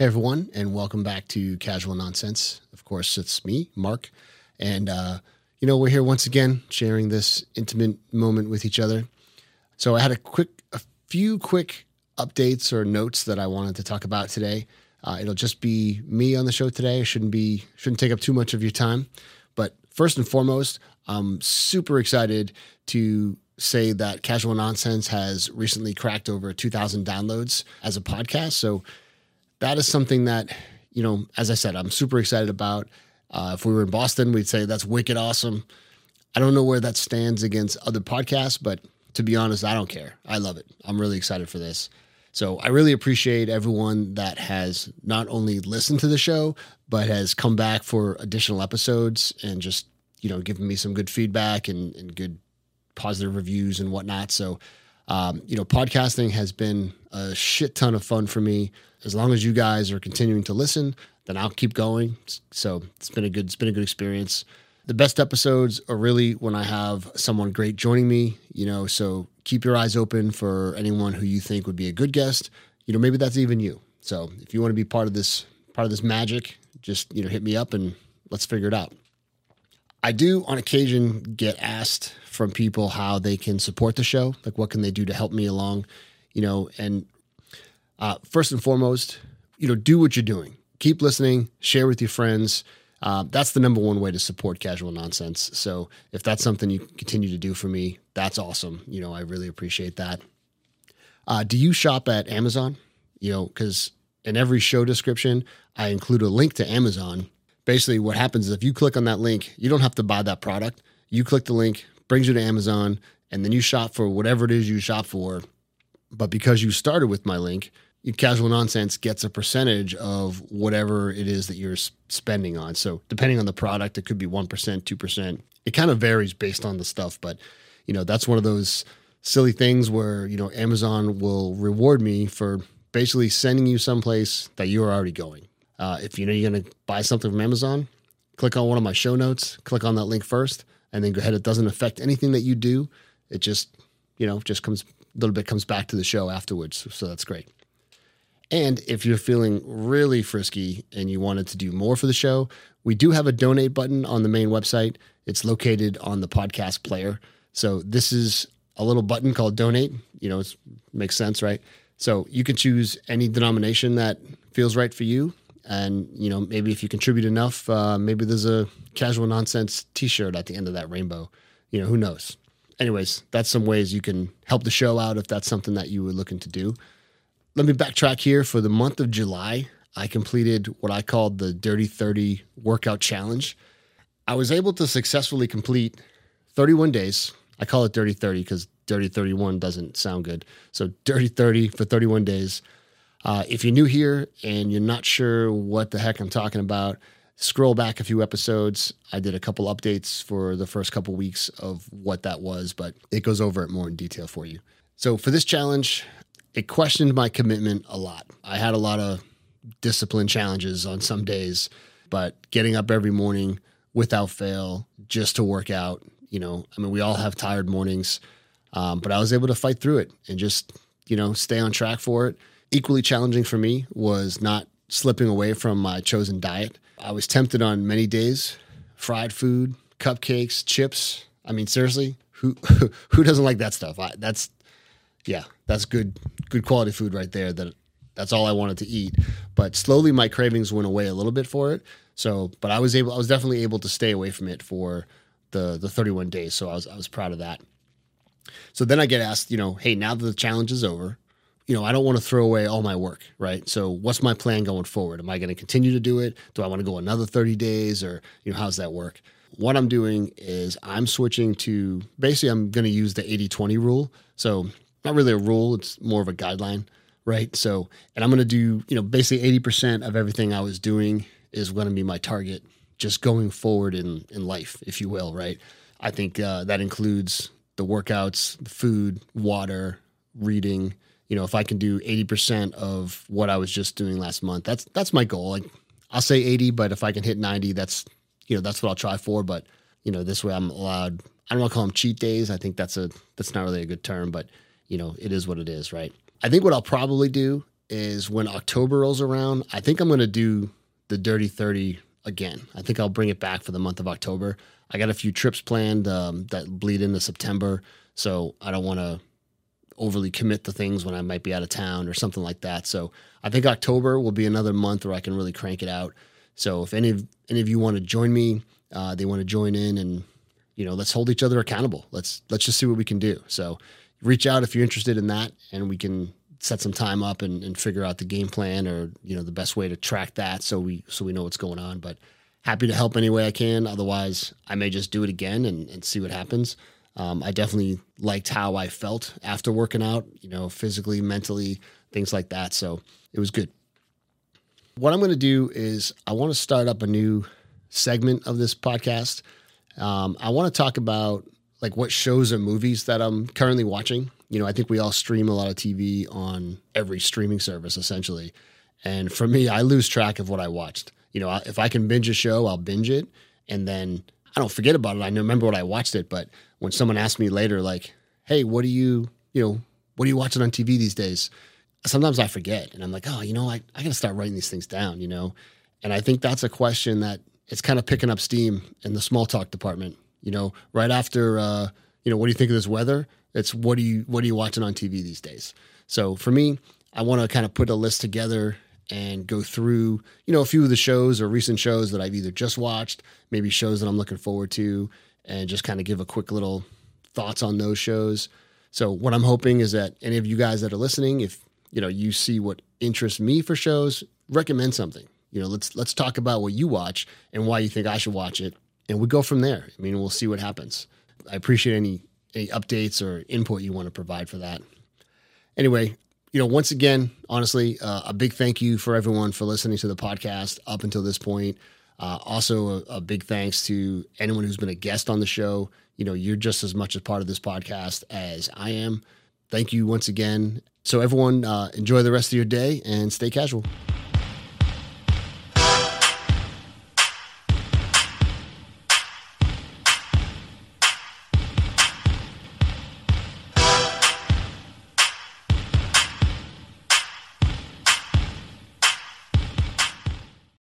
Hey, everyone, and welcome back to Casual Nonsense. Of course, it's me, Mark. And, uh, you know, we're here once again sharing this intimate moment with each other. So I had a quick, a few quick updates or notes that I wanted to talk about today. Uh, it'll just be me on the show today. Shouldn't be, shouldn't take up too much of your time. But first and foremost, I'm super excited to say that Casual Nonsense has recently cracked over 2,000 downloads as a podcast. So that is something that, you know, as I said, I'm super excited about. Uh, if we were in Boston, we'd say that's wicked awesome. I don't know where that stands against other podcasts, but to be honest, I don't care. I love it. I'm really excited for this. So I really appreciate everyone that has not only listened to the show, but has come back for additional episodes and just, you know, given me some good feedback and, and good positive reviews and whatnot. So, um, you know, podcasting has been a shit ton of fun for me as long as you guys are continuing to listen, then I'll keep going. So it's been a good it's been a good experience. The best episodes are really when I have someone great joining me, you know, so keep your eyes open for anyone who you think would be a good guest. You know, maybe that's even you. So if you want to be part of this part of this magic, just, you know, hit me up and let's figure it out. I do on occasion get asked from people how they can support the show, like what can they do to help me along, you know, and uh, first and foremost, you know, do what you're doing. Keep listening, share with your friends. Uh, that's the number one way to support casual nonsense. So if that's something you continue to do for me, that's awesome. You know, I really appreciate that. Uh, do you shop at Amazon? You know, because in every show description, I include a link to Amazon. Basically, what happens is if you click on that link, you don't have to buy that product. You click the link, brings you to Amazon, and then you shop for whatever it is you shop for. But because you started with my link, casual nonsense gets a percentage of whatever it is that you're spending on. So depending on the product, it could be 1%, 2%. It kind of varies based on the stuff, but you know, that's one of those silly things where, you know, Amazon will reward me for basically sending you someplace that you are already going. Uh, if you know you're going to buy something from Amazon, click on one of my show notes, click on that link first, and then go ahead. It doesn't affect anything that you do. It just, you know, just comes a little bit comes back to the show afterwards. So that's great. And if you're feeling really frisky and you wanted to do more for the show, we do have a donate button on the main website. It's located on the podcast player. So this is a little button called donate. You know, it makes sense, right? So you can choose any denomination that feels right for you. And, you know, maybe if you contribute enough, uh, maybe there's a casual nonsense t shirt at the end of that rainbow. You know, who knows? Anyways, that's some ways you can help the show out if that's something that you were looking to do let me backtrack here. For the month of July, I completed what I called the Dirty 30 Workout Challenge. I was able to successfully complete 31 days. I call it Dirty 30 because Dirty 31 doesn't sound good. So, Dirty 30 for 31 days. Uh, if you're new here and you're not sure what the heck I'm talking about, scroll back a few episodes. I did a couple updates for the first couple weeks of what that was, but it goes over it more in detail for you. So, for this challenge, it questioned my commitment a lot. I had a lot of discipline challenges on some days, but getting up every morning without fail just to work out, you know, I mean, we all have tired mornings, um, but I was able to fight through it and just, you know, stay on track for it. Equally challenging for me was not slipping away from my chosen diet. I was tempted on many days fried food, cupcakes, chips. I mean, seriously, who who doesn't like that stuff? I, that's yeah, that's good good quality food right there. That that's all I wanted to eat. But slowly my cravings went away a little bit for it. So, but I was able, I was definitely able to stay away from it for the the 31 days. So I was I was proud of that. So then I get asked, you know, hey, now that the challenge is over, you know, I don't want to throw away all my work, right? So what's my plan going forward? Am I going to continue to do it? Do I want to go another 30 days or, you know, how's that work? What I'm doing is I'm switching to basically I'm going to use the 80-20 rule. So not really a rule, it's more of a guideline, right? So, and I'm going to do, you know, basically 80% of everything I was doing is going to be my target just going forward in, in life, if you will, right? I think uh, that includes the workouts, the food, water, reading. You know, if I can do 80% of what I was just doing last month, that's that's my goal. Like I'll say 80, but if I can hit 90, that's you know, that's what I'll try for. But, you know, this way I'm allowed I don't want to call them cheat days. I think that's a that's not really a good term, but you know, it is what it is, right? I think what I'll probably do is when October rolls around, I think I'm going to do the Dirty 30 again. I think I'll bring it back for the month of October. I got a few trips planned um, that bleed into September, so I don't want to overly commit to things when I might be out of town or something like that. So I think October will be another month where I can really crank it out. So if any of any of you want to join me, uh, they want to join in, and you know, let's hold each other accountable. Let's let's just see what we can do. So reach out if you're interested in that, and we can set some time up and, and figure out the game plan or you know the best way to track that so we so we know what's going on. But happy to help any way I can. Otherwise, I may just do it again and, and see what happens. Um, I definitely liked how I felt after working out, you know, physically, mentally, things like that. So it was good. What I'm going to do is I want to start up a new segment of this podcast. Um, I want to talk about like what shows or movies that I'm currently watching. You know, I think we all stream a lot of TV on every streaming service essentially. And for me, I lose track of what I watched. You know, if I can binge a show, I'll binge it and then I don't forget about it. I remember when I watched it, but when someone asks me later like, "Hey, what do you, you know, what are you watching on TV these days?" Sometimes I forget and I'm like, "Oh, you know, I I got to start writing these things down, you know." And I think that's a question that it's kind of picking up steam in the small talk department. You know, right after, uh, you know, what do you think of this weather? It's what do you what are you watching on TV these days? So for me, I want to kind of put a list together and go through, you know, a few of the shows or recent shows that I've either just watched, maybe shows that I'm looking forward to, and just kind of give a quick little thoughts on those shows. So what I'm hoping is that any of you guys that are listening, if you know you see what interests me for shows, recommend something. You know, let's let's talk about what you watch and why you think I should watch it, and we go from there. I mean, we'll see what happens. I appreciate any any updates or input you want to provide for that. Anyway, you know, once again, honestly, uh, a big thank you for everyone for listening to the podcast up until this point. Uh, also, a, a, big thanks to anyone who's been a guest on the show. You know, you're just as much a part of this podcast as I am. Thank you once again. So, everyone, uh, enjoy the rest of your day and stay casual.